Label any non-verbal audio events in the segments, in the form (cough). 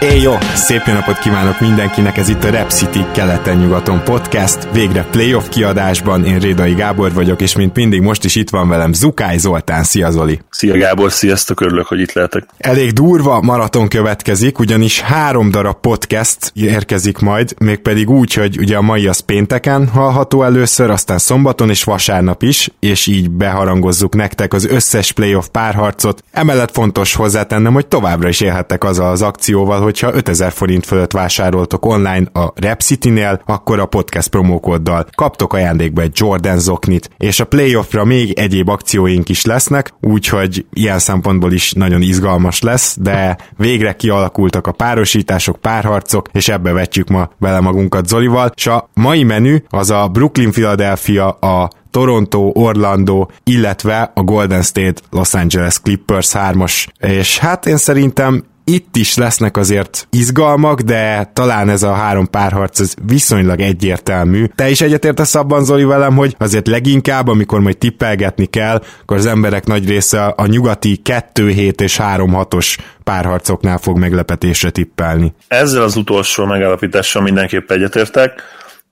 Éj jó! Szép jó napot kívánok mindenkinek, ez itt a Rep City keleten-nyugaton podcast, végre playoff kiadásban, én Rédai Gábor vagyok, és mint mindig most is itt van velem Zukály Zoltán, szia Zoli! Szia Gábor, sziasztok, örülök, hogy itt lehetek. Elég durva maraton következik, ugyanis három darab podcast érkezik majd, mégpedig úgy, hogy ugye a mai az pénteken hallható először, aztán szombaton és vasárnap is, és így beharangozzuk nektek az összes playoff párharcot. Emellett fontos hozzátennem, hogy továbbra is élhettek azzal az akcióval, hogyha 5000 forint fölött vásároltok online a Repcity-nél, akkor a podcast promókóddal kaptok ajándékba egy Jordan zoknit, és a playoffra még egyéb akcióink is lesznek, úgyhogy ilyen szempontból is nagyon izgalmas lesz, de végre kialakultak a párosítások, párharcok, és ebbe vetjük ma bele magunkat Zolival, és a mai menü az a Brooklyn Philadelphia, a Toronto, Orlando, illetve a Golden State Los Angeles Clippers 3-as. És hát én szerintem itt is lesznek azért izgalmak, de talán ez a három párharc ez viszonylag egyértelmű. Te is egyetértesz abban, Zoli, velem, hogy azért leginkább, amikor majd tippelgetni kell, akkor az emberek nagy része a nyugati 2-7 és 3-6-os párharcoknál fog meglepetésre tippelni. Ezzel az utolsó megállapítással mindenképp egyetértek.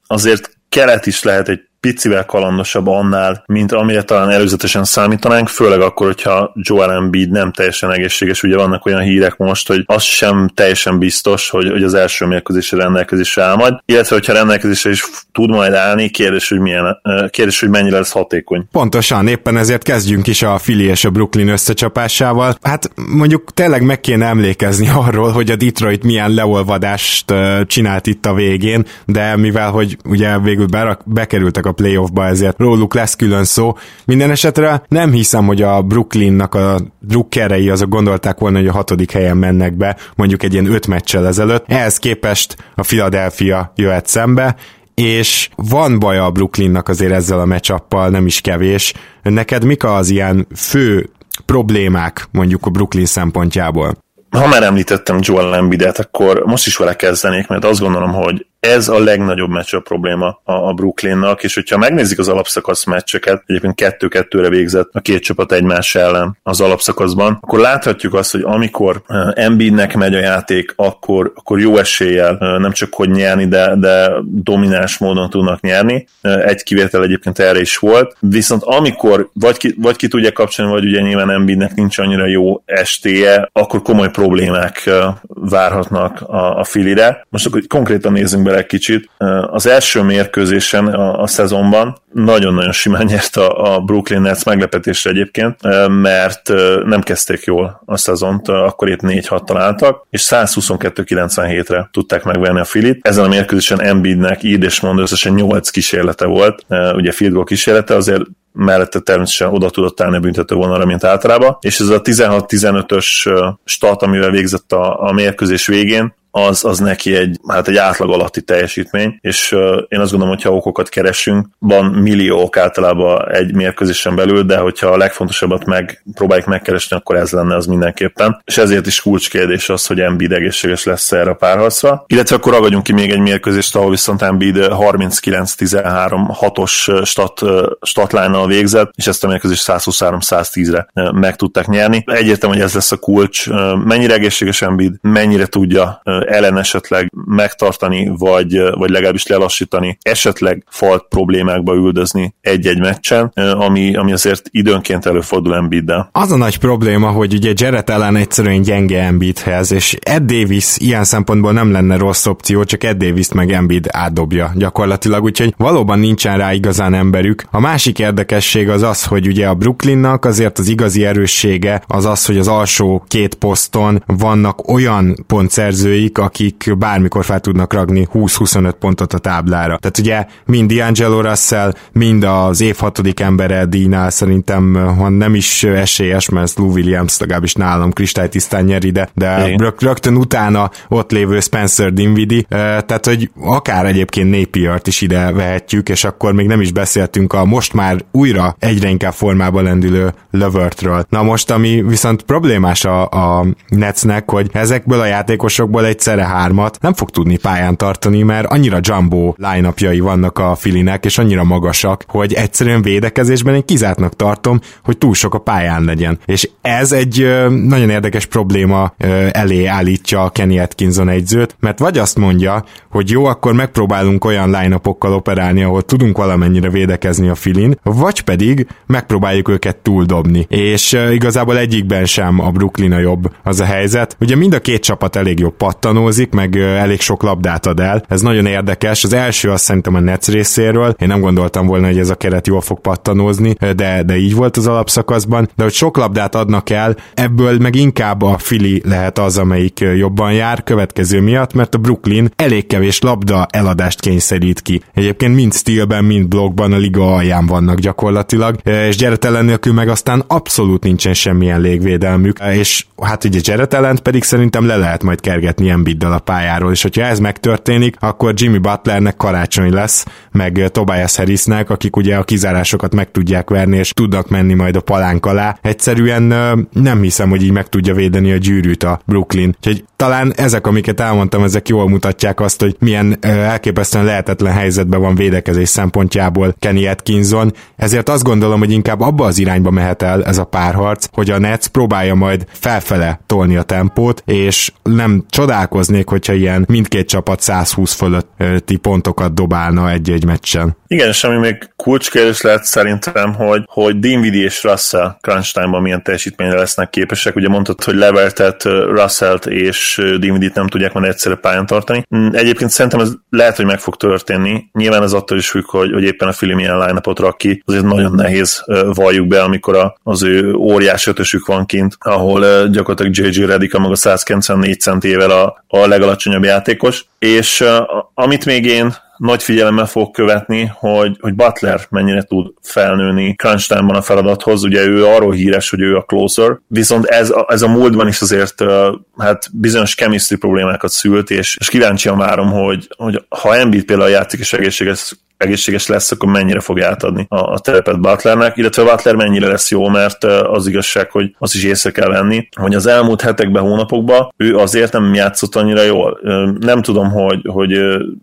Azért kelet is lehet egy picivel kalandosabb annál, mint amire talán előzetesen számítanánk, főleg akkor, hogyha Joel Embiid nem teljesen egészséges. Ugye vannak olyan hírek most, hogy az sem teljesen biztos, hogy, hogy az első mérkőzésre rendelkezésre áll majd, illetve hogyha rendelkezésre is tud majd állni, kérdés, hogy, milyen, kérdés, hogy mennyire lesz hatékony. Pontosan, éppen ezért kezdjünk is a Philly és a Brooklyn összecsapásával. Hát mondjuk tényleg meg kéne emlékezni arról, hogy a Detroit milyen leolvadást csinált itt a végén, de mivel, hogy ugye végül bekerültek a playoffba, ezért róluk lesz külön szó. Minden esetre nem hiszem, hogy a Brooklynnak a drukkerei azok gondolták volna, hogy a hatodik helyen mennek be, mondjuk egy ilyen öt meccsel ezelőtt. Ehhez képest a Philadelphia jöhet szembe, és van baja a Brooklynnak azért ezzel a mecsappal, nem is kevés. Neked mik az ilyen fő problémák mondjuk a Brooklyn szempontjából? Ha már említettem Joel Embiidet, akkor most is vele kezdenék, mert azt gondolom, hogy ez a legnagyobb meccs a probléma a, a Brooklynnak, és hogyha megnézik az alapszakasz meccseket, egyébként kettő-kettőre végzett a két csapat egymás ellen az alapszakaszban, akkor láthatjuk azt, hogy amikor Embiidnek megy a játék, akkor, akkor jó eséllyel nem csak hogy nyerni, de, de domináns módon tudnak nyerni. Egy kivétel egyébként erre is volt. Viszont amikor vagy ki, vagy ki tudja kapcsolni, vagy ugye nyilván Embiidnek nincs annyira jó estéje, akkor komoly problémák várhatnak a, a filire. Most akkor konkrétan nézzünk be egy kicsit. Az első mérkőzésen a, a szezonban nagyon-nagyon simán nyert a, a Brooklyn Nets meglepetésre egyébként, mert nem kezdték jól a szezont, akkor épp 4-6 találtak, és 122-97-re tudták megvenni a Filit. Ezen a mérkőzésen Embiidnek így és mond összesen 8 kísérlete volt, ugye field goal kísérlete, azért mellette természetesen oda tudott állni a büntető vonalra, mint általában, és ez a 16-15-ös stat, amivel végzett a, a mérkőzés végén, az, az neki egy, hát egy átlag alatti teljesítmény, és én azt gondolom, hogy ha okokat keresünk, van milliók általában egy mérkőzésen belül, de hogyha a legfontosabbat meg próbáljuk megkeresni, akkor ez lenne az mindenképpen. És ezért is kulcskérdés az, hogy Embiid egészséges lesz erre a párharcra. Illetve akkor ragadjunk ki még egy mérkőzést, ahol viszont Embiid 39-13 6-os stat, statline végzett, és ezt a mérkőzést 123-110-re meg tudták nyerni. Egyértelmű, hogy ez lesz a kulcs. Mennyire egészséges Embiid, mennyire tudja ellen esetleg megtartani, vagy, vagy legalábbis lelassítani, esetleg falt problémákba üldözni egy-egy meccsen, ami, ami azért időnként előfordul Embiiddel. Az a nagy probléma, hogy ugye Jared ellen egyszerűen gyenge Embiidhez, és Ed Davis ilyen szempontból nem lenne rossz opció, csak Ed davis meg Embiid átdobja gyakorlatilag, úgyhogy valóban nincsen rá igazán emberük. A másik érdekesség az az, hogy ugye a Brooklynnak azért az igazi erőssége az az, hogy az alsó két poszton vannak olyan pontszerzőik, akik bármikor fel tudnak ragni 20-25 pontot a táblára. Tehát ugye mind D'Angelo Russell, mind az év hatodik embere Dínál szerintem, ha nem is esélyes, mert Lou Williams legalábbis nálam kristálytisztán nyeri, de, de rögtön utána ott lévő Spencer Dinwiddie, tehát hogy akár egyébként Napier-t is ide vehetjük, és akkor még nem is beszéltünk a most már újra egyre inkább formába lendülő Levertről. Na most, ami viszont problémás a, a Netsnek, hogy ezekből a játékosokból egyszerre hármat nem fog tudni pályán tartani, mert annyira jumbo line vannak a Filinek, és annyira magasak, hogy egyszerűen védekezésben én kizártnak tartom, hogy túl sok a pályán legyen. És ez egy ö, nagyon érdekes probléma ö, elé állítja Kenny Atkinson egyzőt, mert vagy azt mondja, hogy jó, akkor megpróbálunk olyan line operálni, ahol tudunk valamennyire védekezni a Filin, vagy pedig megpróbáljuk őket túldobni. És ö, igazából egyikben sem a Brooklyn a jobb az a helyzet. Ugye mind a két csapat elég jobb pattanózik, meg elég sok labdát ad el. Ez nagyon érdekes. Az első azt szerintem a Nets részéről. Én nem gondoltam volna, hogy ez a keret jól fog pattanózni, de, de így volt az alapszakaszban. De hogy sok labdát adnak el, ebből meg inkább a Fili lehet az, amelyik jobban jár következő miatt, mert a Brooklyn elég kevés labda eladást kényszerít ki. Egyébként mind stealben, mind blokkban a liga alján vannak gyakorlatilag, és Jared Allen nélkül meg aztán abszolút nincsen semmilyen légvédelmük, és hát ugye Jared Allen pedig szerintem le lehet majd kergetni Embiiddel a pályáról, és hogyha ez megtörténik, akkor Jimmy Butlernek karácsony lesz, meg Tobias Harrisnek, akik ugye a kizárásokat meg tudják verni, és tudnak menni majd a palánk alá. Egyszerűen nem hiszem, hogy így meg tudja védeni a gyűrűt a Brooklyn. Úgyhogy talán ezek, amiket elmondtam, ezek jól mutatják azt, hogy milyen elképesztően lehetetlen helyzetben van védekezés szempontjából Kenny Atkinson. Ezért azt gondolom, hogy inkább abba az irányba mehet el ez a párharc, hogy a Nets próbálja majd felfele tolni a tempót, és nem csodálkoznék, hogyha ilyen mindkét csapat 120 fölötti pontokat dobálna egy-egy meccsen. Igen, és ami még kulcskérdés lehet szerintem, hogy, hogy Dinwiddie és Russell crunch time-ban milyen teljesítményre lesznek képesek. Ugye mondtad, hogy leveltet Russell-t és Dinwiddie-t nem tudják majd egyszerre pályán tartani. Mm, egyébként szerintem ez lehet, hogy meg fog történni. Nyilván ez attól is függ, hogy, hogy éppen a film milyen line rak ki. Azért nagyon nehéz valljuk be, amikor a, az ő óriás ötösük van kint, ahol gyakorlatilag J.J. Redick a maga 194 centével a, a legalacsonyabb játékos. És amit még én nagy figyelemmel fog követni, hogy, hogy Butler mennyire tud felnőni crunch a feladathoz. Ugye ő arról híres, hogy ő a closer, viszont ez, ez a múltban is azért hát bizonyos chemistry problémákat szült, és, és kíváncsian várom, hogy, hogy ha Embiid például játszik és egészséges egészséges lesz, akkor mennyire fog átadni a, a terepet Butlernek, illetve Butler mennyire lesz jó, mert az igazság, hogy azt is észre kell venni, hogy az elmúlt hetekben, hónapokban ő azért nem játszott annyira jól. Nem tudom, hogy, hogy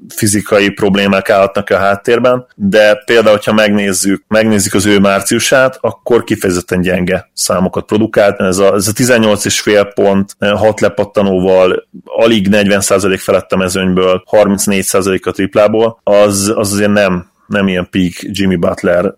fizikai problémák állhatnak a háttérben, de például, hogyha megnézzük, megnézzük az ő márciusát, akkor kifejezetten gyenge számokat produkált. Ez a, ez a 18 és fél pont, 6 lepattanóval, alig 40% felett a mezőnyből, 34% a triplából, az, az azért nem nem ilyen peak Jimmy Butler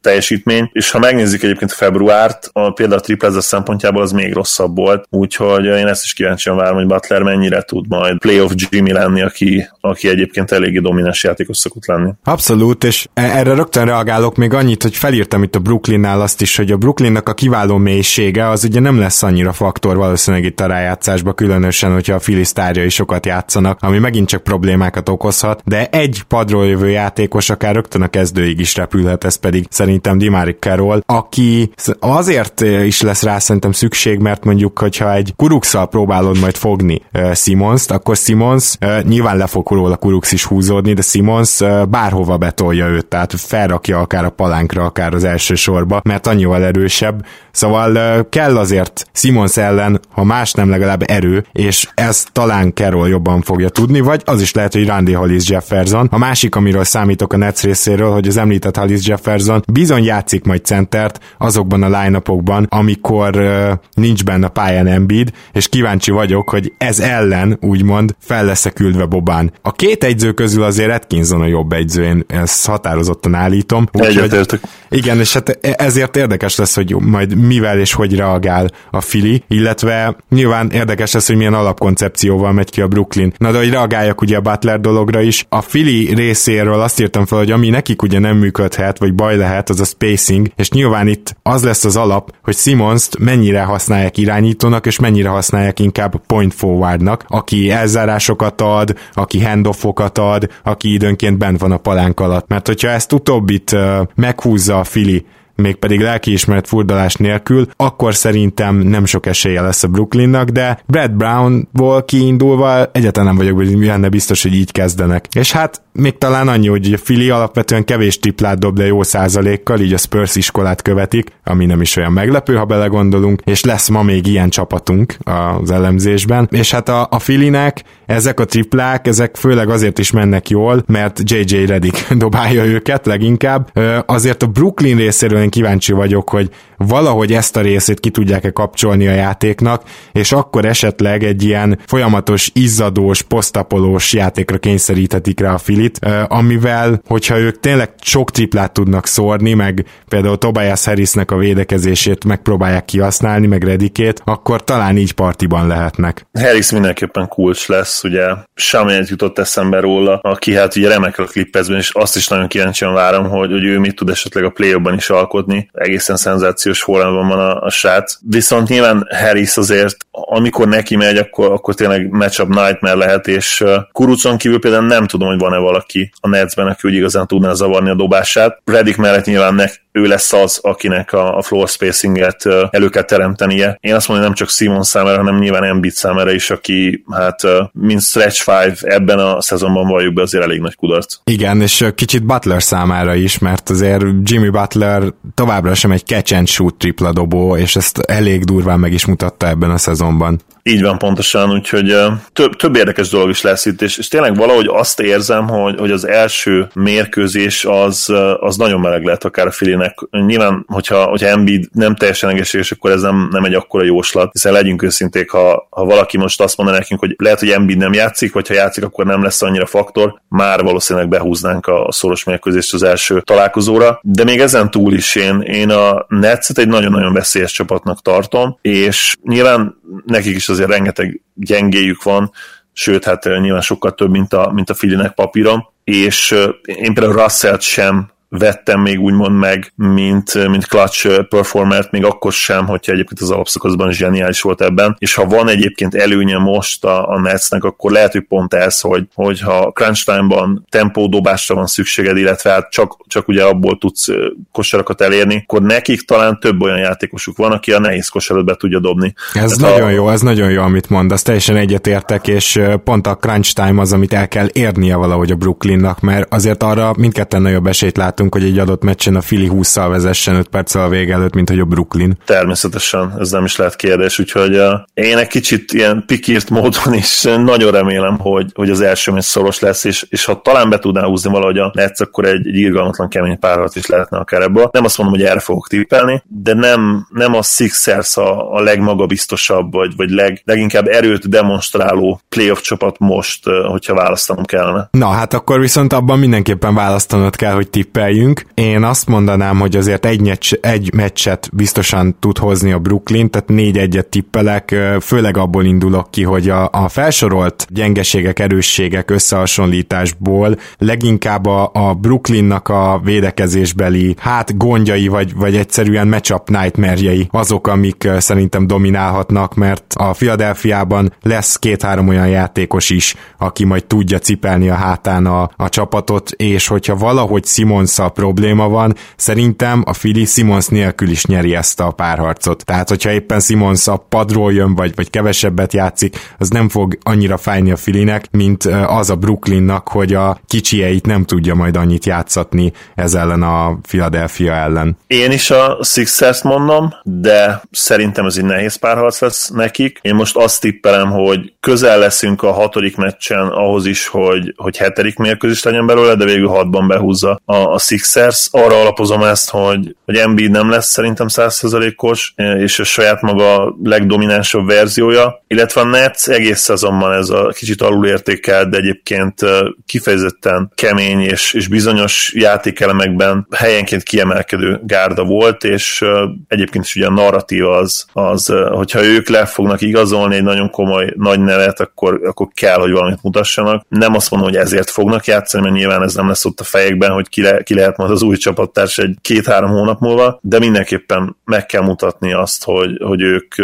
teljesítmény, és ha megnézzük egyébként februárt, a, például a triplezes szempontjából az még rosszabb volt, úgyhogy én ezt is kíváncsian várom, hogy Butler mennyire tud majd playoff Jimmy lenni, aki, aki egyébként eléggé domináns játékos szokott lenni. Abszolút, és e- erre rögtön reagálok még annyit, hogy felírtam itt a Brooklynnál azt is, hogy a Brooklynnak a kiváló mélysége az ugye nem lesz annyira faktor valószínűleg itt a rájátszásba, különösen, hogyha a filisztárjai sokat játszanak, ami megint csak problémákat okozhat, de egy padról jövő játékos akár rögtön a kezdőig is repülhet, ez pedig szerintem Dimárik Carroll, aki azért is lesz rá szerintem szükség, mert mondjuk, hogyha egy kuruxal próbálod majd fogni uh, Simons-t, akkor Simons uh, nyilván le fog róla kurux is húzódni, de Simons uh, bárhova betolja őt, tehát felrakja akár a palánkra, akár az első sorba, mert annyival erősebb. Szóval uh, kell azért Simons ellen, ha más nem legalább erő, és ez talán Carroll jobban fogja tudni, vagy az is lehet, hogy Randy Hollis Jefferson. A másik, amiről számítok a Nets részéről, hogy az említett Hollis Jefferson Spursban, bizony játszik majd centert azokban a line amikor uh, nincs benne a pályán Embiid, és kíváncsi vagyok, hogy ez ellen úgymond fel lesz küldve Bobán. A két egyző közül azért Atkinson a jobb egyző, én ezt határozottan állítom. Úgyhogy, igen, és hát e- ezért érdekes lesz, hogy majd mivel és hogy reagál a Fili, illetve nyilván érdekes lesz, hogy milyen alapkoncepcióval megy ki a Brooklyn. Na de hogy reagáljak ugye a Butler dologra is, a Fili részéről azt írtam fel, hogy ami nekik ugye nem működhet, vagy baj lehet, az a spacing, és nyilván itt az lesz az alap, hogy Simons-t mennyire használják irányítónak, és mennyire használják inkább point forwardnak, aki elzárásokat ad, aki handoffokat ad, aki időnként bent van a palánk alatt. Mert hogyha ezt utóbbit uh, meghúzza a Fili, mégpedig lelkiismeret furdalás nélkül, akkor szerintem nem sok esélye lesz a Brooklynnak, de Brad Brownból kiindulva egyáltalán nem vagyok benne biztos, hogy így kezdenek. És hát még talán annyi, hogy a Fili alapvetően kevés triplát dob, de jó százalékkal, így a Spurs iskolát követik, ami nem is olyan meglepő, ha belegondolunk, és lesz ma még ilyen csapatunk az elemzésben. És hát a, a Filinek ezek a triplák, ezek főleg azért is mennek jól, mert JJ Redick (laughs) dobálja őket leginkább. Azért a Brooklyn részéről én kíváncsi vagyok, hogy valahogy ezt a részét ki tudják-e kapcsolni a játéknak, és akkor esetleg egy ilyen folyamatos, izzadós, posztapolós játékra kényszeríthetik rá a Filit, amivel, hogyha ők tényleg sok triplát tudnak szórni, meg például Tobias Harrisnek a védekezését megpróbálják kihasználni, meg Redikét, akkor talán így partiban lehetnek. Harris mindenképpen kulcs lesz, ugye Samiet jutott eszembe róla, aki hát ugye remek a klippezben, és azt is nagyon kíváncsian várom, hogy, hogy ő mit tud esetleg a play is alkotni. Egészen szenzációs formában van a, a srác. Viszont nyilván Harris azért, amikor neki megy, akkor, akkor tényleg matchup nightmare lehet, és Kurucon kívül például nem tudom, hogy van-e valaki a Netsben, aki úgy igazán tudná zavarni a dobását. Reddick mellett nyilván nek, ő lesz az, akinek a, a floor spacinget elő kell teremtenie. Én azt mondom, nem csak Simon számára, hanem nyilván Embiid számára is, aki hát mint stretch five ebben a szezonban valljuk be azért elég nagy kudarc. Igen, és kicsit Butler számára is, mert azért Jimmy Butler továbbra sem egy catch and shoot tripla dobó, és ezt elég durván meg is mutatta ebben a szezonban. Így van pontosan, úgyhogy több, több érdekes dolog is lesz itt, és, és tényleg valahogy azt érzem, hogy, hogy az első mérkőzés az, az nagyon meleg lehet akár a Filinek. Nyilván, hogyha, hogyha Embiid nem teljesen egészséges, akkor ez nem, nem egy akkora jóslat, hiszen legyünk őszinték, ha, ha valaki most azt mondaná nekünk, hogy lehet, hogy Embiid nem játszik, vagy ha játszik, akkor nem lesz annyira faktor, már valószínűleg behúznánk a, szoros mérkőzést az első találkozóra. De még ezen túl is én, én a Netszet egy nagyon-nagyon veszélyes csapatnak tartom, és nyilván nekik is az azért rengeteg gyengéjük van, sőt, hát nyilván sokkal több, mint a, mint a Filinek papíron, és én például Russell sem vettem még úgymond meg, mint, mint clutch performert, még akkor sem, hogyha egyébként az alapszakaszban zseniális volt ebben, és ha van egyébként előnye most a, a Netsnek, akkor lehet, hogy pont ez, hogy, hogyha crunch time-ban tempódobásra van szükséged, illetve hát csak, csak ugye abból tudsz kosarakat elérni, akkor nekik talán több olyan játékosuk van, aki a nehéz kosarat be tudja dobni. Ez Tehát nagyon a... jó, ez nagyon jó, amit mondasz, teljesen egyetértek, és pont a crunch time az, amit el kell érnie valahogy a Brooklynnak, mert azért arra mindketten nagyobb esélyt látunk, látunk, hogy egy adott meccsen a Fili 20-szal vezessen 5 perccel a vége előtt, mint hogy a Brooklyn. Természetesen, ez nem is lehet kérdés, úgyhogy uh, én egy kicsit ilyen pikírt módon is nagyon remélem, hogy, hogy az első meccs szoros lesz, és, és ha talán be tudná húzni valahogy a Netsz, akkor egy, egy irgalmatlan kemény párharc is lehetne akár ebből. Nem azt mondom, hogy erre fogok tippelni, de nem, nem a Sixers a, a legmagabiztosabb, vagy, vagy leg, leginkább erőt demonstráló playoff csapat most, hogyha választanom kellene. Na, hát akkor viszont abban mindenképpen választanod kell, hogy tippelj tippeljünk. Én azt mondanám, hogy azért egy, meccs, egy meccset biztosan tud hozni a Brooklyn, tehát négy egyet tippelek, főleg abból indulok ki, hogy a, a felsorolt gyengeségek, erősségek összehasonlításból leginkább a, a Brooklynnak a védekezésbeli hát gondjai, vagy, vagy egyszerűen matchup nightmare azok, amik szerintem dominálhatnak, mert a Philadelphiában lesz két-három olyan játékos is, aki majd tudja cipelni a hátán a, a csapatot, és hogyha valahogy Simonsa a probléma van, szerintem a Fili Simons nélkül is nyeri ezt a párharcot. Tehát, hogyha éppen Simons a padról jön, vagy, vagy kevesebbet játszik, az nem fog annyira fájni a Filinek, mint az a Brooklynnak, hogy a kicsieit nem tudja majd annyit játszatni ez ellen a Philadelphia ellen. Én is a Sixers mondom, de szerintem ez egy nehéz párharc lesz nekik. Én most azt tippelem, hogy közel leszünk a hatodik meccsen ahhoz is, hogy, hogy hetedik mérkőzés legyen belőle, de végül hatban behúzza a, a Sixers. Arra alapozom ezt, hogy, hogy Embiid nem lesz szerintem 100%-os, és a saját maga legdominánsabb verziója, illetve a Nets egész szezonban ez a kicsit alulértékelt, de egyébként kifejezetten kemény és, és bizonyos játékelemekben helyenként kiemelkedő gárda volt, és egyébként is ugye a narratíva az, az hogyha ők le fognak igazolni egy nagyon komoly nagy nevet, akkor, akkor kell, hogy valamit mutassanak. Nem azt mondom, hogy ezért fognak játszani, mert nyilván ez nem lesz ott a fejekben, hogy ki, le, ki lehet majd az új csapattárs egy két-három hónap múlva, de mindenképpen meg kell mutatni azt, hogy, hogy, ők,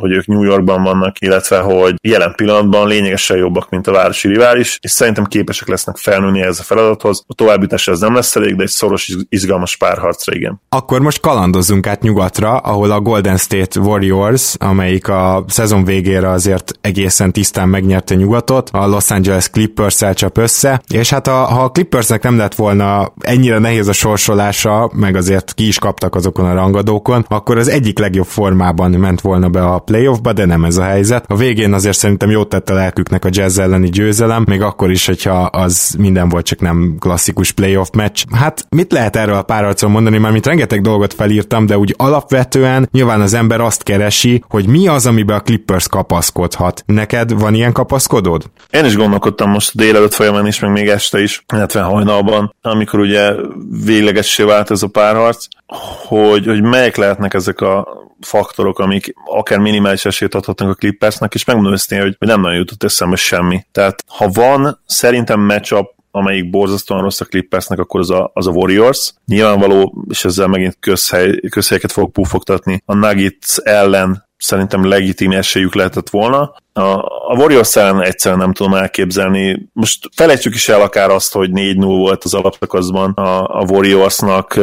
hogy ők New Yorkban vannak, illetve hogy jelen pillanatban lényegesen jobbak, mint a városi rivális, és szerintem képesek lesznek felnőni ez a feladathoz. A továbbítás ez nem lesz elég, de egy szoros, izgalmas párharcra igen. Akkor most kalandozzunk át nyugatra, ahol a Golden State Warriors, amelyik a szezon végére azért egészen tisztán megnyerte nyugatot, a Los Angeles Clippers-el csap össze, és hát a, ha a Clippersnek nem lett volna ennyire nehéz a sorsolása, meg azért ki is kaptak azokon a rangadókon, akkor az egyik legjobb formában ment volna be a playoffba, de nem ez a helyzet. A végén azért szerintem jót tett a lelküknek a jazz elleni győzelem, még akkor is, hogyha az minden volt, csak nem klasszikus playoff meccs. Hát mit lehet erről a párharcon mondani, mert mint rengeteg dolgot felírtam, de úgy alapvetően nyilván az ember azt keresi, hogy mi az, amiben a Clippers kapaszkodhat. Neked van ilyen kapaszkodód? Én is gondolkodtam most délelőtt folyamán is, meg még este is, illetve hajnalban, amikor ugye véglegessé vált ez a párharc, hogy, hogy melyek lehetnek ezek a faktorok, amik akár minimális esélyt adhatnak a Clippersnek, és megmondom őszintén, hogy nem nagyon jutott eszembe semmi. Tehát ha van, szerintem matchup amelyik borzasztóan rossz a Clippersnek, akkor az a, az a Warriors. Nyilvánvaló, és ezzel megint közhely, közhelyeket fog pufogtatni. A Nuggets ellen szerintem legitim esélyük lehetett volna. A, a Warriors ellen egyszerűen nem tudom elképzelni. Most felejtsük is el akár azt, hogy 4-0 volt az alapszakaszban a, a Warriorsnak.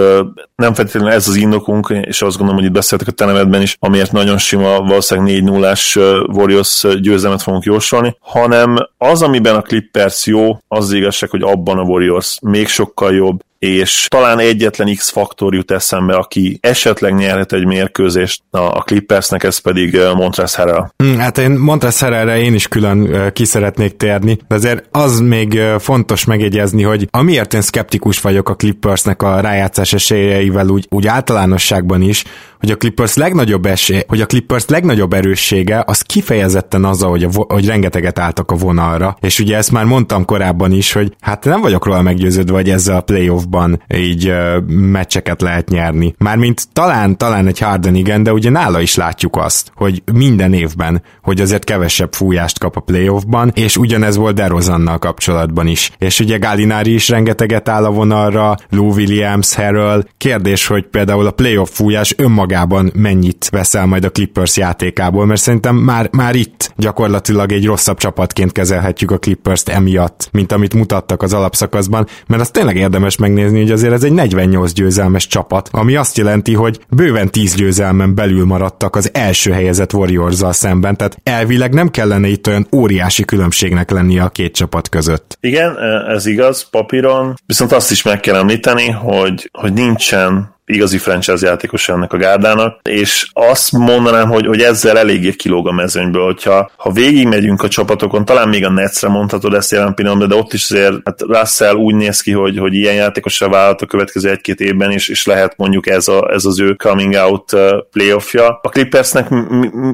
Nem feltétlenül ez az indokunk, és azt gondolom, hogy itt beszéltek a tenemetben is, amiért nagyon sima valószínűleg 4-0-ás Warriors győzelmet fogunk jósolni, hanem az, amiben a Clippers jó, az, az igazság, hogy abban a Warriors még sokkal jobb, és talán egyetlen X-faktor jut eszembe, aki esetleg nyerhet egy mérkőzést a Clippersnek, ez pedig Montrezl Harrell. Hmm, hát én Montrezl Harrellre én is külön ki szeretnék térni, de azért az még fontos megjegyezni, hogy amiért én szkeptikus vagyok a Clippersnek a rájátszás esélyeivel úgy, úgy általánosságban is, hogy a Clippers legnagyobb esély, hogy a Clippers legnagyobb erőssége az kifejezetten az, hogy, a, hogy rengeteget álltak a vonalra, és ugye ezt már mondtam korábban is, hogy hát nem vagyok róla meggyőződve, hogy ezzel a playoffban így uh, meccseket lehet nyerni. Mármint talán, talán egy Harden igen, de ugye nála is látjuk azt, hogy minden évben, hogy azért kevesebb fújást kap a playoffban, és ugyanez volt DeRozannal kapcsolatban is. És ugye Gallinari is rengeteget áll a vonalra, Lou Williams, Harrell. Kérdés, hogy például a playoff fújás önmagában mennyit veszel majd a Clippers játékából, mert szerintem már, már itt gyakorlatilag egy rosszabb csapatként kezelhetjük a Clippers-t emiatt, mint amit mutattak az alapszakaszban, mert az tényleg érdemes megnézni, hogy azért ez egy 48 győzelmes csapat, ami azt jelenti, hogy bőven 10 győzelmen belül maradtak az első helyezett warriors szemben, tehát elvileg nem kellene itt olyan óriási különbségnek lennie a két csapat között. Igen, ez igaz papíron, viszont azt is meg kell említeni, hogy, hogy nincsen igazi franchise játékos ennek a gárdának, és azt mondanám, hogy, hogy ezzel eléggé kilóg a mezőnyből, hogyha ha végigmegyünk a csapatokon, talán még a Netsre mondhatod ezt jelen pillanatban, de ott is azért hát Russell úgy néz ki, hogy, hogy ilyen játékosra vállalt a következő egy-két évben is, és lehet mondjuk ez, a, ez az ő coming out playoffja. A Clippersnek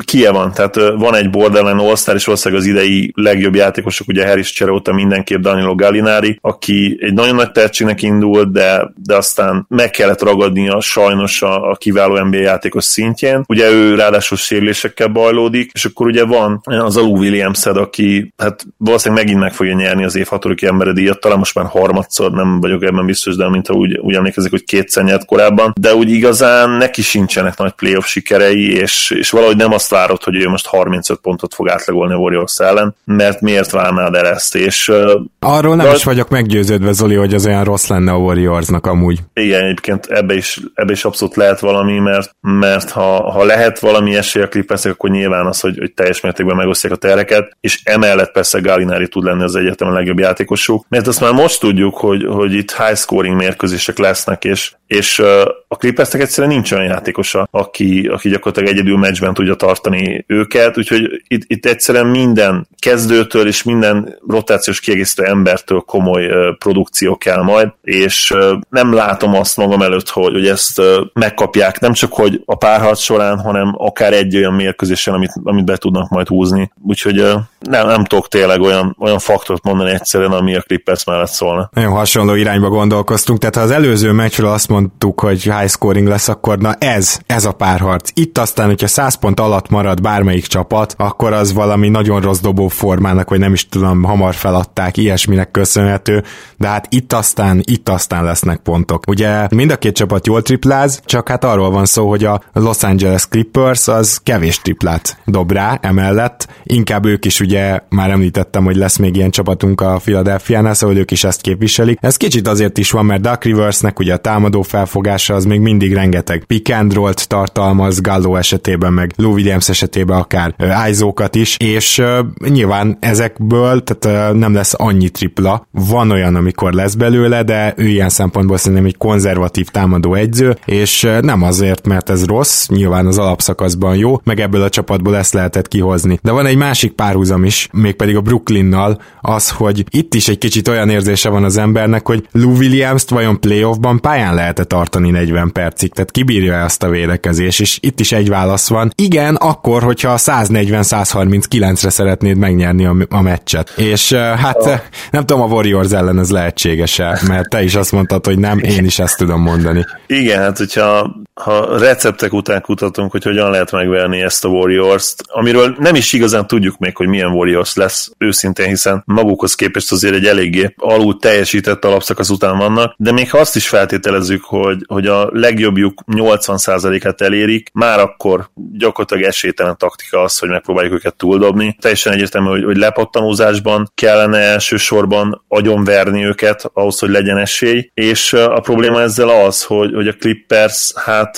kie van, tehát van egy borderline all és valószínűleg az idei legjobb játékosok, ugye Harris csere óta mindenképp Danilo Gallinari, aki egy nagyon nagy tehetségnek indult, de, de aztán meg kellett ragadni a sajnos a, a kiváló NBA játékos szintjén. Ugye ő ráadásul sérülésekkel bajlódik, és akkor ugye van az Alu williams aki hát valószínűleg megint meg fogja nyerni az év hatodik embere díjat, talán most már harmadszor, nem vagyok ebben biztos, de mint úgy, úgy emlékezik, hogy kétszer nyert korábban, de úgy igazán neki sincsenek nagy playoff sikerei, és, és valahogy nem azt várod, hogy ő most 35 pontot fog átlagolni a Warriors ellen, mert miért várnád el ezt? És, Arról nem de, is vagyok meggyőződve, Zoli, hogy az olyan rossz lenne a Warriorsnak amúgy. Igen, egyébként ebbe is is, ebbe is abszolút lehet valami, mert, mert ha, ha lehet valami esély a Clippersnek, akkor nyilván az, hogy, hogy teljes mértékben megosztják a tereket, és emellett persze Galinari tud lenni az egyetemen legjobb játékosuk, mert azt már most tudjuk, hogy, hogy itt high scoring mérkőzések lesznek, és, és a Clippersnek egyszerűen nincs olyan játékosa, aki, aki gyakorlatilag egyedül meccsben tudja tartani őket, úgyhogy itt, itt egyszerűen minden kezdőtől és minden rotációs kiegészítő embertől komoly produkció kell majd, és nem látom azt magam előtt, hogy, hogy ezt megkapják, nem csak hogy a párharc során, hanem akár egy olyan mérkőzésen, amit, amit be tudnak majd húzni. Úgyhogy nem, nem tudok tényleg olyan, olyan faktort mondani egyszerűen, ami a Clippers mellett szólna. Nagyon hasonló irányba gondolkoztunk, tehát ha az előző meccsről azt mondtuk, hogy high scoring lesz, akkor na ez, ez a párharc. Itt aztán, hogyha 100 pont alatt marad bármelyik csapat, akkor az valami nagyon rossz dobó formának, vagy nem is tudom, hamar feladták, ilyesminek köszönhető, de hát itt aztán, itt aztán lesznek pontok. Ugye mind a két csapat jól tripláz, csak hát arról van szó, hogy a Los Angeles Clippers az kevés triplát dob rá emellett, inkább ők is ugye már említettem, hogy lesz még ilyen csapatunk a Philadelphia-nál, szóval ők is ezt képviselik. Ez kicsit azért is van, mert Duck Riversnek ugye a támadó felfogása az még mindig rengeteg pick and roll-t tartalmaz, Gallo esetében, meg Lou Williams esetében akár ájzókat is, és nyilván ezekből tehát nem lesz annyi tripla. Van olyan, amikor lesz belőle, de ő ilyen szempontból szerintem egy konzervatív támadó egyző, és uh, nem azért, mert ez rossz, nyilván az alapszakaszban jó, meg ebből a csapatból ezt lehetett kihozni. De van egy másik párhuzam is, mégpedig a Brooklynnal, az, hogy itt is egy kicsit olyan érzése van az embernek, hogy Lou Williams-t vajon playoffban pályán lehet-e tartani 40 percig, tehát kibírja ezt a védekezés, és itt is egy válasz van. Igen, akkor, hogyha 140-139-re szeretnéd megnyerni a, a meccset. És hát nem tudom, a Warriors ellen ez lehetséges-e, mert te is azt mondtad, hogy nem, én is ezt tudom mondani. Igen, hát hogyha ha receptek után kutatunk, hogy hogyan lehet megverni ezt a Warriors-t, amiről nem is igazán tudjuk még, hogy milyen Warriors lesz őszintén, hiszen magukhoz képest azért egy eléggé alul teljesített alapszakasz után vannak, de még ha azt is feltételezzük, hogy, hogy a legjobbjuk 80%-át elérik, már akkor gyakorlatilag esélytelen taktika az, hogy megpróbáljuk őket túldobni. Teljesen egyértelmű, hogy, hogy lepattanózásban kellene elsősorban agyonverni őket ahhoz, hogy legyen esély, és a probléma ezzel az, hogy, hogy a Clippers hát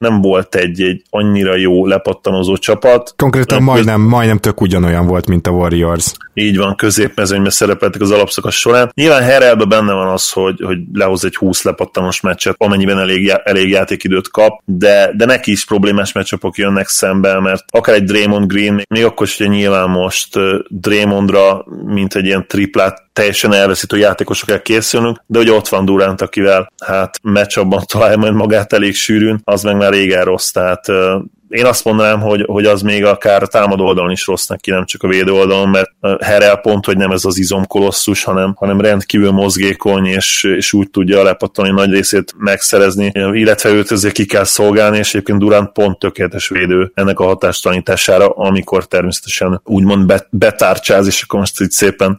nem volt egy, egy annyira jó lepattanozó csapat. Konkrétan majdnem, majdnem tök ugyanolyan volt, mint a Warriors. Így van, középmezőnyben szerepeltek az alapszakasz során. Nyilván Herelbe benne van az, hogy, hogy lehoz egy 20 lepattanos meccset, amennyiben elég, elég játékidőt kap, de, de neki is problémás meccsapok jönnek szembe, mert akár egy Draymond Green, még akkor is, hogy nyilván most Draymondra, mint egy ilyen triplát teljesen elveszítő játékosok kell készülnünk, de ugye ott van Durant, akivel hát meccsabban találja majd magát elég sűrűn, az meg már régen rossz, tehát én azt mondanám, hogy, hogy az még akár támadó oldalon is rossz neki, nem csak a védő oldalon, mert Herel pont, hogy nem ez az izomkolosszus, hanem, hanem rendkívül mozgékony, és, és úgy tudja lepattani nagy részét megszerezni, illetve őt azért ki kell szolgálni, és egyébként Durant pont tökéletes védő ennek a hatástalanítására, amikor természetesen úgymond betárcsáz, és akkor most így szépen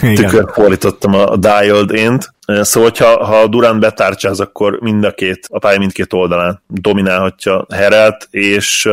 (laughs) tükörfordítottam a, a dialed int, Szóval, hogyha, ha Durant betárcsáz, akkor mind a két, a pálya mindkét oldalán dominálhatja Herelt, és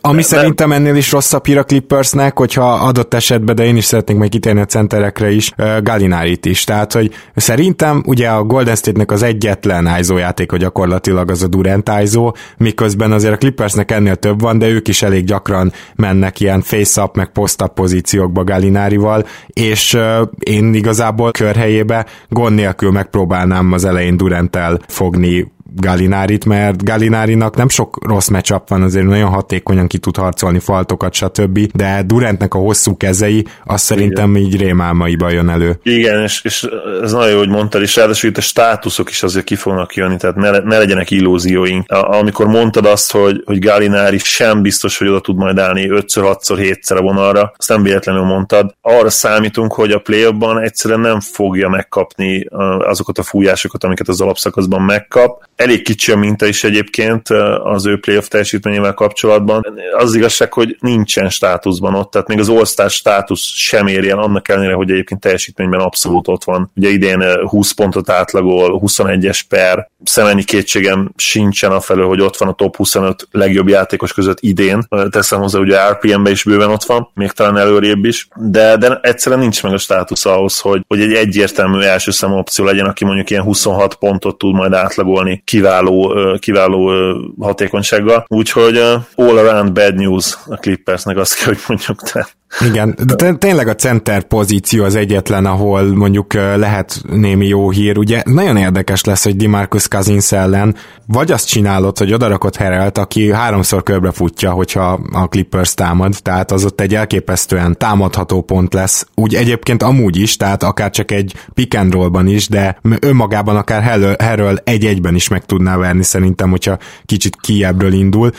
ami nem. szerintem ennél is rosszabb hír a Clippersnek, hogyha adott esetben, de én is szeretnék meg kitérni a centerekre is, Galinárit is. Tehát, hogy szerintem ugye a Golden State-nek az egyetlen ISO játék, gyakorlatilag az a Durant ISO, miközben azért a Clippersnek ennél több van, de ők is elég gyakran mennek ilyen face-up, meg post-up pozíciókba Galinárival, és én igazából körhelyébe gond nélkül megpróbálnám az elején Durant-el fogni Galinárit, mert Galinárinak nem sok rossz matchup van, azért nagyon hatékonyan ki tud harcolni faltokat, stb. De Durantnek a hosszú kezei, az szerintem így rémálmaiba jön elő. Igen, és, és ez nagyon jó, hogy mondtad, és ráadásul itt a státuszok is azért ki fognak jönni, tehát ne, ne legyenek illúzióink. A, amikor mondtad azt, hogy, hogy Galinári sem biztos, hogy oda tud majd állni 5-6-szor, 7-szer a vonalra, azt nem véletlenül mondtad. Arra számítunk, hogy a play egyszerűen nem fogja megkapni azokat a fújásokat, amiket az alapszakaszban megkap elég kicsi a minta is egyébként az ő playoff teljesítményével kapcsolatban. Az igazság, hogy nincsen státuszban ott, tehát még az all státusz sem éri el, annak ellenére, hogy egyébként teljesítményben abszolút ott van. Ugye idén 20 pontot átlagol, 21-es per, szemennyi kétségem sincsen felől, hogy ott van a top 25 legjobb játékos között idén. Teszem hozzá, ugye RPM-ben is bőven ott van, még talán előrébb is, de, de egyszerűen nincs meg a státusz ahhoz, hogy, hogy egy egyértelmű első számú opció legyen, aki mondjuk ilyen 26 pontot tud majd átlagolni kiváló, kiváló hatékonysággal. Úgyhogy all around bad news a Clippersnek, azt kell, hogy mondjuk. te. Igen, de tényleg a center pozíció az egyetlen, ahol mondjuk lehet némi jó hír. Ugye nagyon érdekes lesz, hogy Dimarcus Cousins ellen vagy azt csinálod, hogy odarakod Herelt, aki háromszor körbe futja, hogyha a Clippers támad, tehát az ott egy elképesztően támadható pont lesz. Úgy egyébként amúgy is, tehát akár csak egy pick and rollban is, de önmagában akár Herrel egy-egyben is meg tudná verni szerintem, hogyha kicsit kiebről indul.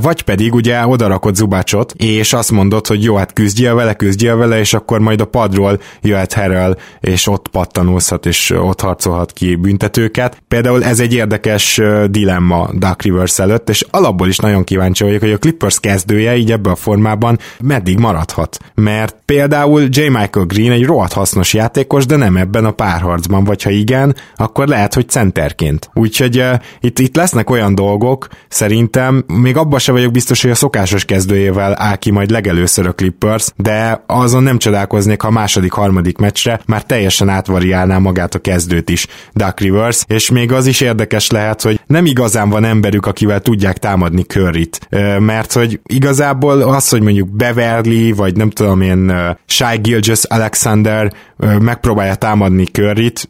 Vagy pedig ugye odarakod Zubácsot, és azt mondod, hogy jó, hát küzdjél vele, küzdjél vele, és akkor majd a padról jöhet Herrel, és ott pattanózhat, és ott harcolhat ki büntetőket. Például ez egy érdekes dilemma Duck Rivers előtt, és alapból is nagyon kíváncsi vagyok, hogy a Clippers kezdője így ebben a formában meddig maradhat. Mert például J. Michael Green egy rohadt hasznos játékos, de nem ebben a párharcban, vagy ha igen, akkor lehet, hogy centerként. Úgyhogy uh, itt, itt lesznek olyan dolgok, szerintem, még abban se vagyok biztos, hogy a szokásos kezdőjével áll ki majd legelőször a Clippers, de azon nem csodálkoznék, ha a második, harmadik meccsre már teljesen átvariálná magát a kezdőt is Duck Rivers, és még az is érdekes lehet, hogy nem igazán van emberük, akivel tudják támadni Curryt, mert hogy igazából az, hogy mondjuk Beverly, vagy nem tudom én, Shai Gilgis Alexander megpróbálja támadni Curryt,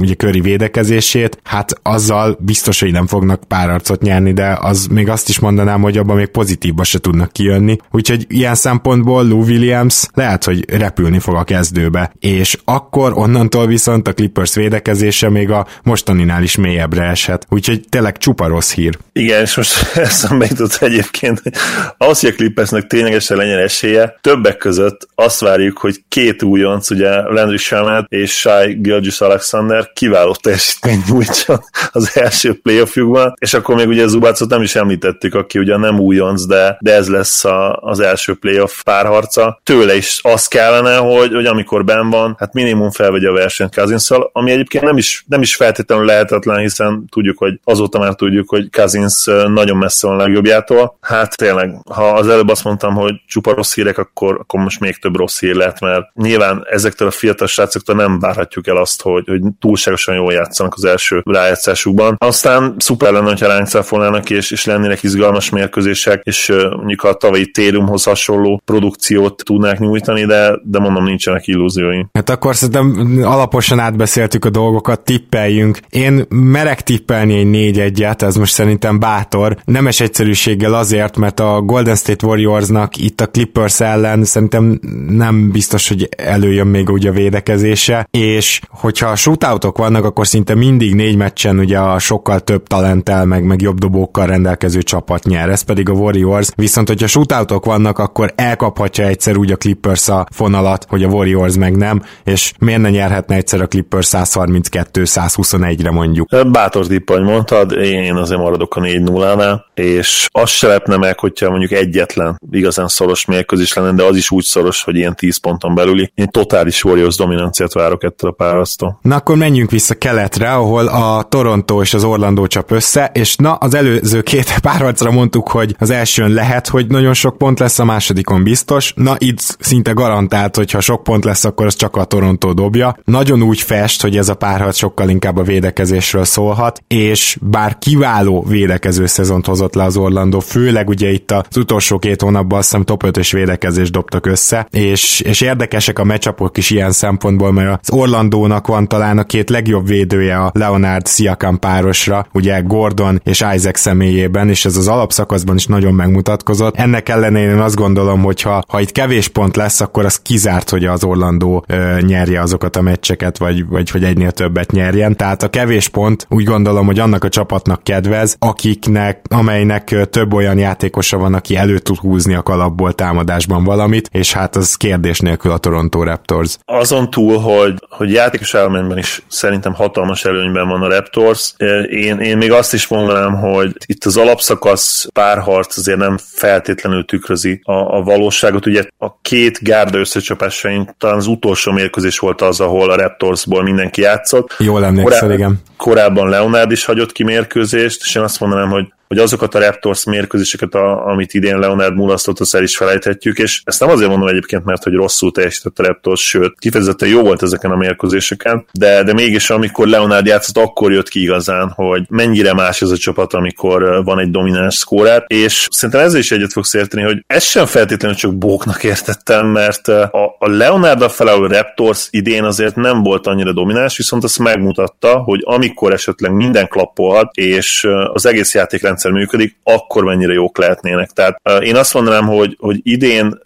ugye Curry védekezését, hát azzal biztos, hogy nem fognak párarcot nyerni, de az még azt is mondanám, hogy abban még pozitívba se tudnak kijönni. Úgyhogy ilyen szempontból Lou Williams lehet, hogy repülni fog a kezdőbe, és akkor onnantól viszont a Clippers védekezése még a mostaninál is mélyebbre eshet. Úgyhogy tényleg csupa rossz hír. Igen, és most (laughs) eszembe jutott egyébként, hogy az, hogy a Clippersnek ténylegesen legyen esélye, többek között azt várjuk, hogy két újonc, ugye Landry Shamet és Shai Gilgis Alexander kiváló teljesítményt nyújtson az első playoffjukban, és akkor még ugye Zubácot nem is említettük, aki ugye nem újonc, de, de ez lesz a, az első playoff párharca. Tőle is az kellene, hogy, hogy amikor ben van, hát minimum felvegye a versenyt cousins ami egyébként nem is, nem is feltétlenül lehetetlen, hiszen tudjuk, hogy azóta már tudjuk, hogy Cousins nagyon messze van a legjobbjától. Hát tényleg, ha az előbb azt mondtam, hogy csupa rossz hírek, akkor, akkor most még több rossz hír lett, mert nyilván ezektől a fiatal srácoktól nem várhatjuk el azt, hogy, hogy túlságosan jól játszanak az első rájátszásukban. Aztán szuper lenne, hogyha ránk cáfolnának és, és lennének izgalmas mérkőzések, és mondjuk a tavalyi télumhoz hasonló produkciót tudnák nyújtani, de, de mondom, nincsenek illúzióim. Hát akkor szerintem alaposan átbeszéltük a dolgokat, tippeljünk. Én merek tippelni egy 4 1 ez most szerintem bátor. Nemes egyszerűséggel azért, mert a Golden State Warriorsnak itt a Clippers ellen szerintem nem biztos, hogy előjön még úgy a védekezése, és hogyha a shootoutok vannak, akkor szinte mindig négy meccsen ugye a sokkal több talentel, meg, meg jobb dobókkal rendelkező csapat nyer, ez pedig a Warriors, viszont hogyha shootoutok vannak, akkor elkaphatja egyszer úgy a Clippers a fonalat, hogy a Warriors meg nem, és miért ne nyerhetne egyszer a Clippers 132-121-re mondjuk. Bátor tipp, ahogy mondtad, én azért maradok a 4-0-nál, és azt se lepne meg, hogyha mondjuk egyetlen igazán szoros mérkőzés lenne, de az is úgy szoros, hogy ilyen 10 ponton belüli. Én totális Warriors dominanciát várok ettől a párasztól. Na akkor menjünk vissza keletre, ahol a Toronto és az Orlando csap össze, és na az előző két (laughs) párharcra mondtuk, hogy az elsőn lehet, hogy nagyon sok pont lesz, a másodikon biztos. Na itt szinte garantált, hogy ha sok pont lesz, akkor az csak a Toronto dobja. Nagyon úgy fest, hogy ez a párharc sokkal inkább a védekezésről szólhat, és bár kiváló védekező szezont hozott le az Orlando, főleg ugye itt az utolsó két hónapban azt hiszem top 5-ös védekezést dobtak össze, és, és érdekesek a meccsapok is ilyen szempontból, mert az Orlandónak van talán a két legjobb védője a Leonard Siakam párosra, ugye Gordon és Isaac személyében, és ez az alapszakaszban is nagyon megmutatkozott. Ennek ellenére én azt gondolom, hogy ha, ha itt kevés pont lesz, akkor az kizárt, hogy az Orlandó ö, nyerje azokat a meccseket, vagy, vagy hogy egynél többet nyerjen. Tehát a kevés pont úgy gondolom, hogy annak a csapatnak kedvez, akiknek, amelynek több olyan játékosa van, aki elő tud húzni a kalapból támadásban valamit, és hát az kérdés nélkül a Toronto Raptors. Azon túl, hogy, hogy játékos állományban is szerintem hatalmas előnyben van a Raptors, én, én még azt is mondanám, hogy itt az alapszakasz párharc azért nem feltétlenül tükrözi a, a valóságot. Ugye a két gárda összecsapásain talán az utolsó mérkőzés volt az, ahol a Raptorsból mindenki játszott. Jól emlékszel, igen. Korábban Leonard is hagyott ki mérkőzést, és én azt mondanám, hogy hogy azokat a Raptors mérkőzéseket, a, amit idén Leonard mulasztott, azt el is felejthetjük, és ezt nem azért mondom egyébként, mert hogy rosszul teljesített a Raptors, sőt, kifejezetten jó volt ezeken a mérkőzéseken, de, de mégis amikor Leonard játszott, akkor jött ki igazán, hogy mennyire más ez a csapat, amikor van egy domináns szkórát, és szerintem ezzel is egyet fogsz érteni, hogy ez sem feltétlenül csak bóknak értettem, mert a, a Leonard a felelő Raptors idén azért nem volt annyira domináns, viszont azt megmutatta, hogy amikor esetleg minden klappolhat, és az egész játékrendszer működik, akkor mennyire jók lehetnének. Tehát én azt mondanám, hogy, hogy idén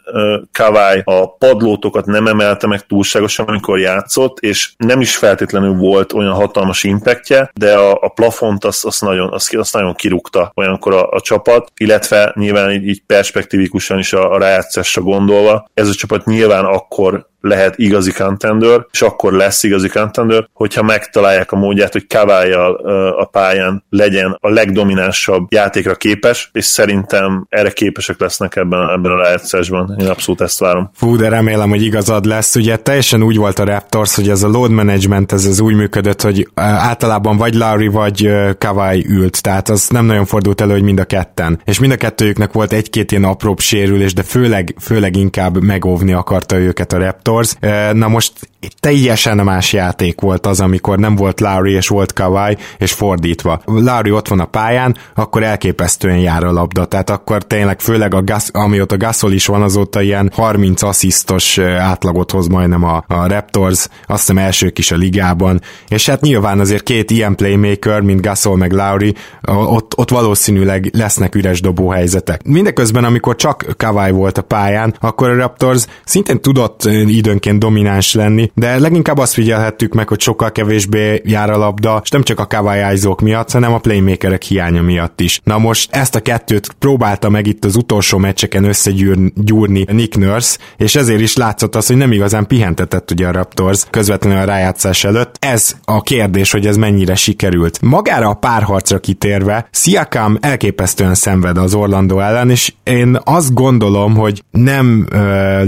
Kawai a padlótokat nem emelte meg túlságosan, amikor játszott, és nem is feltétlenül volt olyan hatalmas impactje, de a, a plafont azt, azt, nagyon, azt, azt nagyon kirúgta olyankor a, a csapat, illetve nyilván így, így perspektívikusan is a, a rájátszásra gondolva, ez a csapat nyilván akkor lehet igazi contender, és akkor lesz igazi contender, hogyha megtalálják a módját, hogy kavályjal a pályán legyen a legdominánsabb játékra képes, és szerintem erre képesek lesznek ebben, ebben a rájátszásban. Én abszolút ezt várom. Fú, de remélem, hogy igazad lesz. Ugye teljesen úgy volt a Raptors, hogy ez a load management, ez az úgy működött, hogy általában vagy Lowry, vagy Kawai ült, tehát az nem nagyon fordult elő, hogy mind a ketten. És mind a kettőjüknek volt egy-két ilyen apróbb sérülés, de főleg, főleg inkább megóvni akarta őket a Raptors, Raptors. Eh, na most teljesen más játék volt az, amikor nem volt Lowry és volt Kawai, és fordítva. Lowry ott van a pályán, akkor elképesztően jár a labda, tehát akkor tényleg főleg a gas, amióta Gasol is van, azóta ilyen 30 asszisztos átlagot hoz majdnem a, a Raptors, azt hiszem elsők is a ligában, és hát nyilván azért két ilyen playmaker, mint Gasol meg Lowry, ott, ott valószínűleg lesznek üres dobóhelyzetek. Mindeközben, amikor csak Kawai volt a pályán, akkor a Raptors szintén tudott időnként domináns lenni, de leginkább azt figyelhettük meg, hogy sokkal kevésbé jár a labda, és nem csak a kavályájzók miatt, hanem a playmakerek hiánya miatt is. Na most ezt a kettőt próbálta meg itt az utolsó meccseken összegyúrni Nick Nurse, és ezért is látszott az, hogy nem igazán pihentetett ugye a Raptors közvetlenül a rájátszás előtt. Ez a kérdés, hogy ez mennyire sikerült. Magára a párharcra kitérve, Siakam elképesztően szenved az Orlando ellen, és én azt gondolom, hogy nem ö,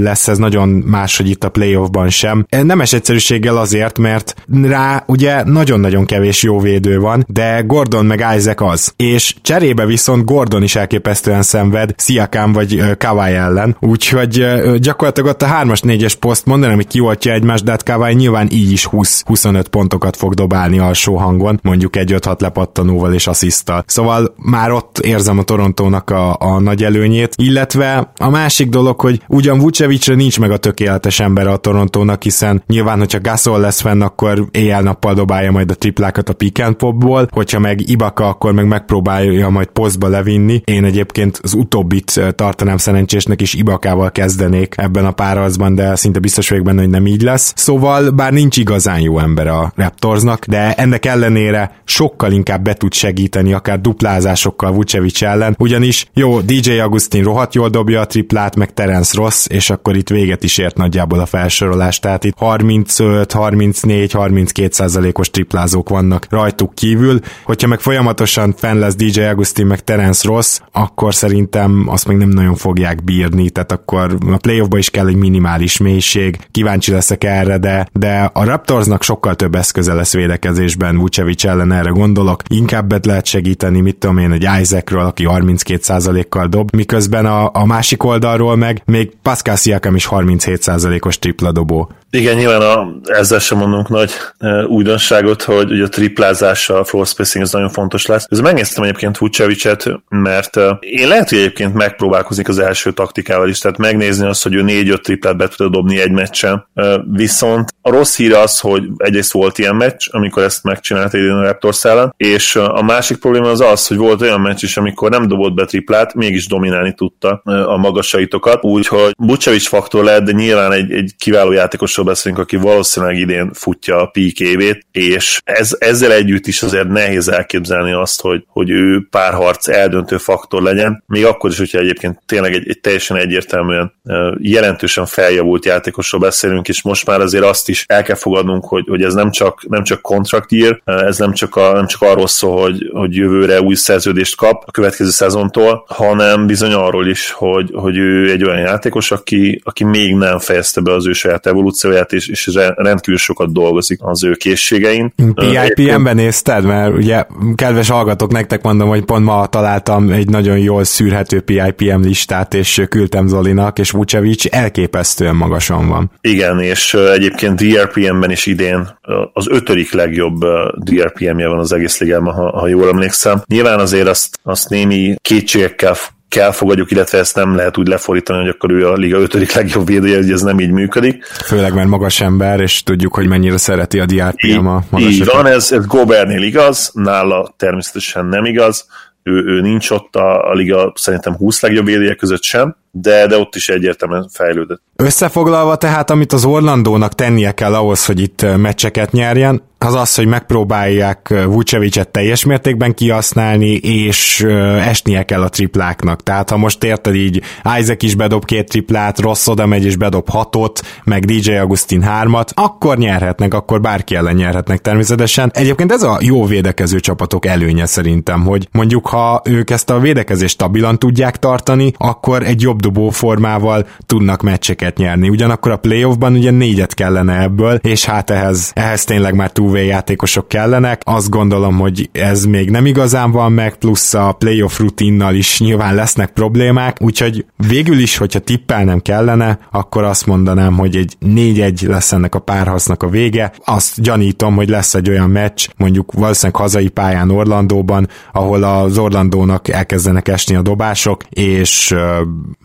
lesz ez nagyon más, hogy itt a playoffban sem. Nemes egyszerűséggel azért, mert rá ugye nagyon-nagyon kevés jó védő van, de Gordon meg Isaac az. És cserébe viszont Gordon is elképesztően szenved Siakam vagy Kawai ellen, úgyhogy gyakorlatilag ott a 3-as 4-es poszt mondanám, hogy kioltja egymást, de hát Kawai nyilván így is 20-25 pontokat fog dobálni alsó hangon, mondjuk egy 5-6 lepattanóval és asszisztal. Szóval már ott érzem a Torontónak a, a nagy előnyét, illetve a másik dolog, hogy ugyan Vucevicre nincs meg a tökéletes ember a Torontónak, hiszen nyilván, hogyha Gasol lesz fenn, akkor éjjel-nappal dobálja majd a triplákat a pick and popból, hogyha meg Ibaka, akkor meg megpróbálja majd posztba levinni. Én egyébként az utóbbit tartanám szerencsésnek, és Ibakával kezdenék ebben a párharcban, de szinte biztos vagyok benne, hogy nem így lesz. Szóval, bár nincs igazán jó ember a Raptorsnak, de ennek ellenére sokkal inkább be tud segíteni, akár duplázásokkal Vucevic ellen, ugyanis jó, DJ Agustin rohadt jól dobja a triplát, meg Terence Ross, és akkor itt véget is ért nagyjából a felsorolás, tehát itt 35, 34, 32 százalékos triplázók vannak rajtuk kívül. Hogyha meg folyamatosan fenn lesz DJ Agustin meg Terence Ross, akkor szerintem azt még nem nagyon fogják bírni, tehát akkor a playoffba is kell egy minimális mélység. Kíváncsi leszek erre, de, de a Raptorsnak sokkal több eszköze lesz védekezésben, Vucevic ellen erre gondolok. Inkább bet lehet segíteni, mit tudom én, egy Isaacről, aki 32%-kal dob, miközben a, a másik oldalról meg még Pascal Siakam is 37%-os tripla dobó. Igen, nyilván a, ezzel sem mondunk nagy e, újdonságot, hogy ugye a triplázással a floor spacing ez nagyon fontos lesz. Ez megnéztem egyébként Vucevicet, mert e, én lehet, hogy egyébként megpróbálkozik az első taktikával is, tehát megnézni azt, hogy ő négy-öt triplát be tud dobni egy meccsen. E, viszont a rossz hír az, hogy egyrészt volt ilyen meccs, amikor ezt megcsinált egy a Raptors ellen, és a másik probléma az az, hogy volt olyan meccs is, amikor nem dobott be triplát, mégis dominálni tudta e, a magasaitokat, úgyhogy Vucevic faktor lehet, de nyilván egy, egy kiváló játékos játékosról beszélünk, aki valószínűleg idén futja a peak évét, és ez, ezzel együtt is azért nehéz elképzelni azt, hogy, hogy ő párharc eldöntő faktor legyen, még akkor is, hogyha egyébként tényleg egy, egy teljesen egyértelműen jelentősen feljavult játékosról beszélünk, és most már azért azt is el kell fogadnunk, hogy, hogy ez nem csak, nem csak contract year, ez nem csak, a, nem csak arról szól, hogy, hogy jövőre új szerződést kap a következő szezontól, hanem bizony arról is, hogy, hogy ő egy olyan játékos, aki, aki még nem fejezte be az ő saját evolúció koncepcióját, és, és rendkívül sokat dolgozik az ő készségein. PIPM-ben nézted? Mert ugye, kedves hallgatók, nektek mondom, hogy pont ma találtam egy nagyon jól szűrhető PIPM listát, és küldtem Zolinak, és Vucevic elképesztően magasan van. Igen, és egyébként DRPM-ben is idén az ötödik legjobb DRPM-je van az egész ligában, ha, ha jól emlékszem. Nyilván azért azt, azt némi kétségekkel kell fogadjuk, illetve ezt nem lehet úgy lefordítani, hogy akkor ő a liga ötödik legjobb védője, hogy ez nem így működik. Főleg, mert magas ember, és tudjuk, hogy mennyire szereti a DRPM a magas Így van, ez, ez Gobernél igaz, nála természetesen nem igaz, ő, ő nincs ott a, a liga szerintem 20 legjobb védője között sem, de, de ott is egyértelműen fejlődött. Összefoglalva tehát, amit az Orlandónak tennie kell ahhoz, hogy itt meccseket nyerjen, az az, hogy megpróbálják Vucevicet teljes mértékben kihasználni, és esnie kell a tripláknak. Tehát ha most érted így, Isaac is bedob két triplát, Rossz oda megy és bedob hatot, meg DJ Agustin hármat, akkor nyerhetnek, akkor bárki ellen nyerhetnek természetesen. Egyébként ez a jó védekező csapatok előnye szerintem, hogy mondjuk ha ők ezt a védekezést stabilan tudják tartani, akkor egy jobb dobó formával tudnak meccseket nyerni. Ugyanakkor a playoffban ugye négyet kellene ebből, és hát ehhez, ehhez tényleg már túl játékosok kellenek. Azt gondolom, hogy ez még nem igazán van meg, plusz a playoff rutinnal is nyilván lesznek problémák, úgyhogy végül is, hogyha tippelnem kellene, akkor azt mondanám, hogy egy 4-1 lesz ennek a párhasznak a vége. Azt gyanítom, hogy lesz egy olyan meccs, mondjuk valószínűleg hazai pályán Orlandóban, ahol az Orlandónak elkezdenek esni a dobások, és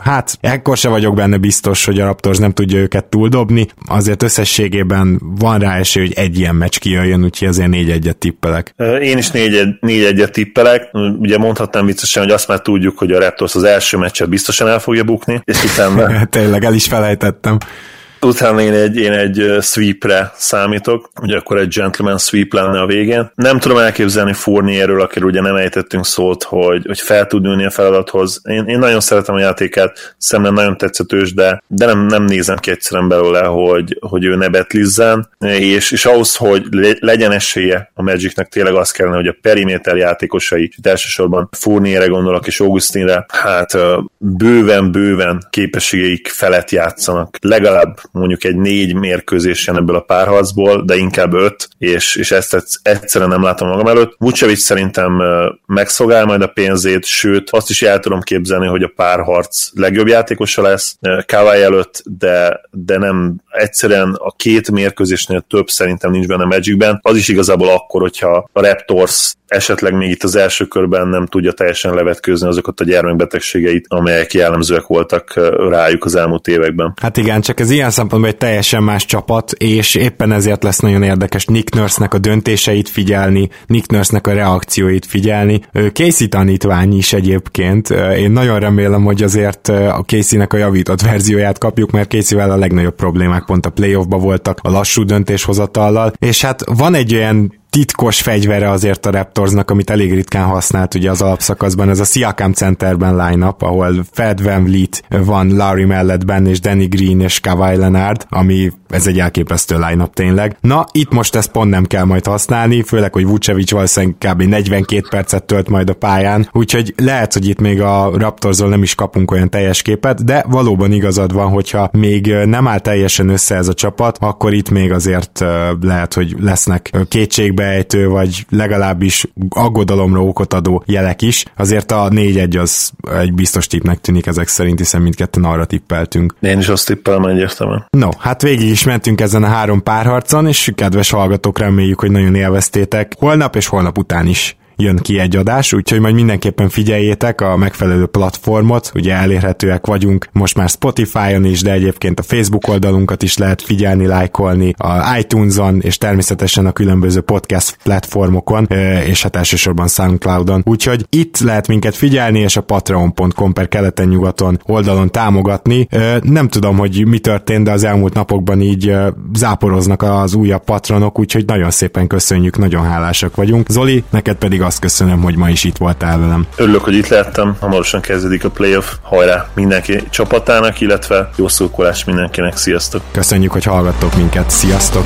hát ekkor se vagyok benne biztos, hogy a Raptors nem tudja őket túldobni, azért összességében van rá esély, hogy egy ilyen meccs kijöjjön, úgyhogy azért négy egyet tippelek. Én is négy, négy egyet tippelek. Ugye mondhatnám viccesen, hogy azt már tudjuk, hogy a Raptors az első meccset biztosan el fogja bukni, és utána... (laughs) Tényleg, el is felejtettem utána én egy, én egy sweepre számítok, ugye akkor egy gentleman sweep lenne a végén. Nem tudom elképzelni Fournierről, akiről ugye nem ejtettünk szót, hogy, hogy fel tud nőni a feladathoz. Én, én nagyon szeretem a játékát, szemben nagyon tetszetős, de, de nem, nem nézem ki egyszerűen belőle, hogy, hogy ő ne betlizzen, és, és ahhoz, hogy legyen esélye a Magicnek tényleg az kellene, hogy a periméter játékosai, itt elsősorban Fournierre gondolok és Augustinre, hát bőven-bőven képességeik felett játszanak. Legalább mondjuk egy négy mérkőzésen ebből a párharcból, de inkább öt, és, és ezt egyszerűen nem látom magam előtt. Vucevic szerintem megszolgál majd a pénzét, sőt, azt is el tudom képzelni, hogy a párharc legjobb játékosa lesz Kawai előtt, de, de nem egyszerűen a két mérkőzésnél több szerintem nincs benne Magicben. Az is igazából akkor, hogyha a Raptors esetleg még itt az első körben nem tudja teljesen levetkőzni azokat a gyermekbetegségeit, amelyek jellemzőek voltak rájuk az elmúlt években. Hát igen, csak ez ilyen szempontból egy teljesen más csapat, és éppen ezért lesz nagyon érdekes Nick Nurse-nek a döntéseit figyelni, Nick Nurse-nek a reakcióit figyelni. Casey tanítvány is egyébként. Én nagyon remélem, hogy azért a Casey-nek a javított verzióját kapjuk, mert Casey-vel a legnagyobb problémák pont a playoffba voltak, a lassú döntéshozatallal, és hát van egy olyan titkos fegyvere azért a Raptorsnak, amit elég ritkán használt ugye az alapszakaszban, ez a Siakam Centerben line-up, ahol Fed Van Vliet van Larry mellett benne, és Danny Green és Kawhi Leonard, ami ez egy elképesztő line tényleg. Na, itt most ezt pont nem kell majd használni, főleg, hogy Vucevic valószínűleg kb. 42 percet tölt majd a pályán, úgyhogy lehet, hogy itt még a Raptorsról nem is kapunk olyan teljes képet, de valóban igazad van, hogyha még nem áll teljesen össze ez a csapat, akkor itt még azért lehet, hogy lesznek kétségbejtő, vagy legalábbis aggodalomra okot adó jelek is. Azért a 4-1 az egy biztos tippnek tűnik ezek szerint, hiszen mindketten arra tippeltünk. Én is azt tippelem egyértelműen. No, hát végig is mentünk ezen a három párharcon, és kedves hallgatók, reméljük, hogy nagyon élveztétek. Holnap és holnap után is jön ki egy adás, úgyhogy majd mindenképpen figyeljétek a megfelelő platformot, ugye elérhetőek vagyunk most már Spotify-on is, de egyébként a Facebook oldalunkat is lehet figyelni, lájkolni, a iTunes-on, és természetesen a különböző podcast platformokon, és hát elsősorban Soundcloud-on. Úgyhogy itt lehet minket figyelni, és a patreon.com per keleten-nyugaton oldalon támogatni. Nem tudom, hogy mi történt, de az elmúlt napokban így záporoznak az újabb patronok, úgyhogy nagyon szépen köszönjük, nagyon hálásak vagyunk. Zoli, neked pedig azt köszönöm, hogy ma is itt voltál velem. Örülök, hogy itt lettem, hamarosan kezdődik a playoff, hajrá mindenki csapatának, illetve jó szókolás mindenkinek, sziasztok! Köszönjük, hogy hallgattok minket, sziasztok!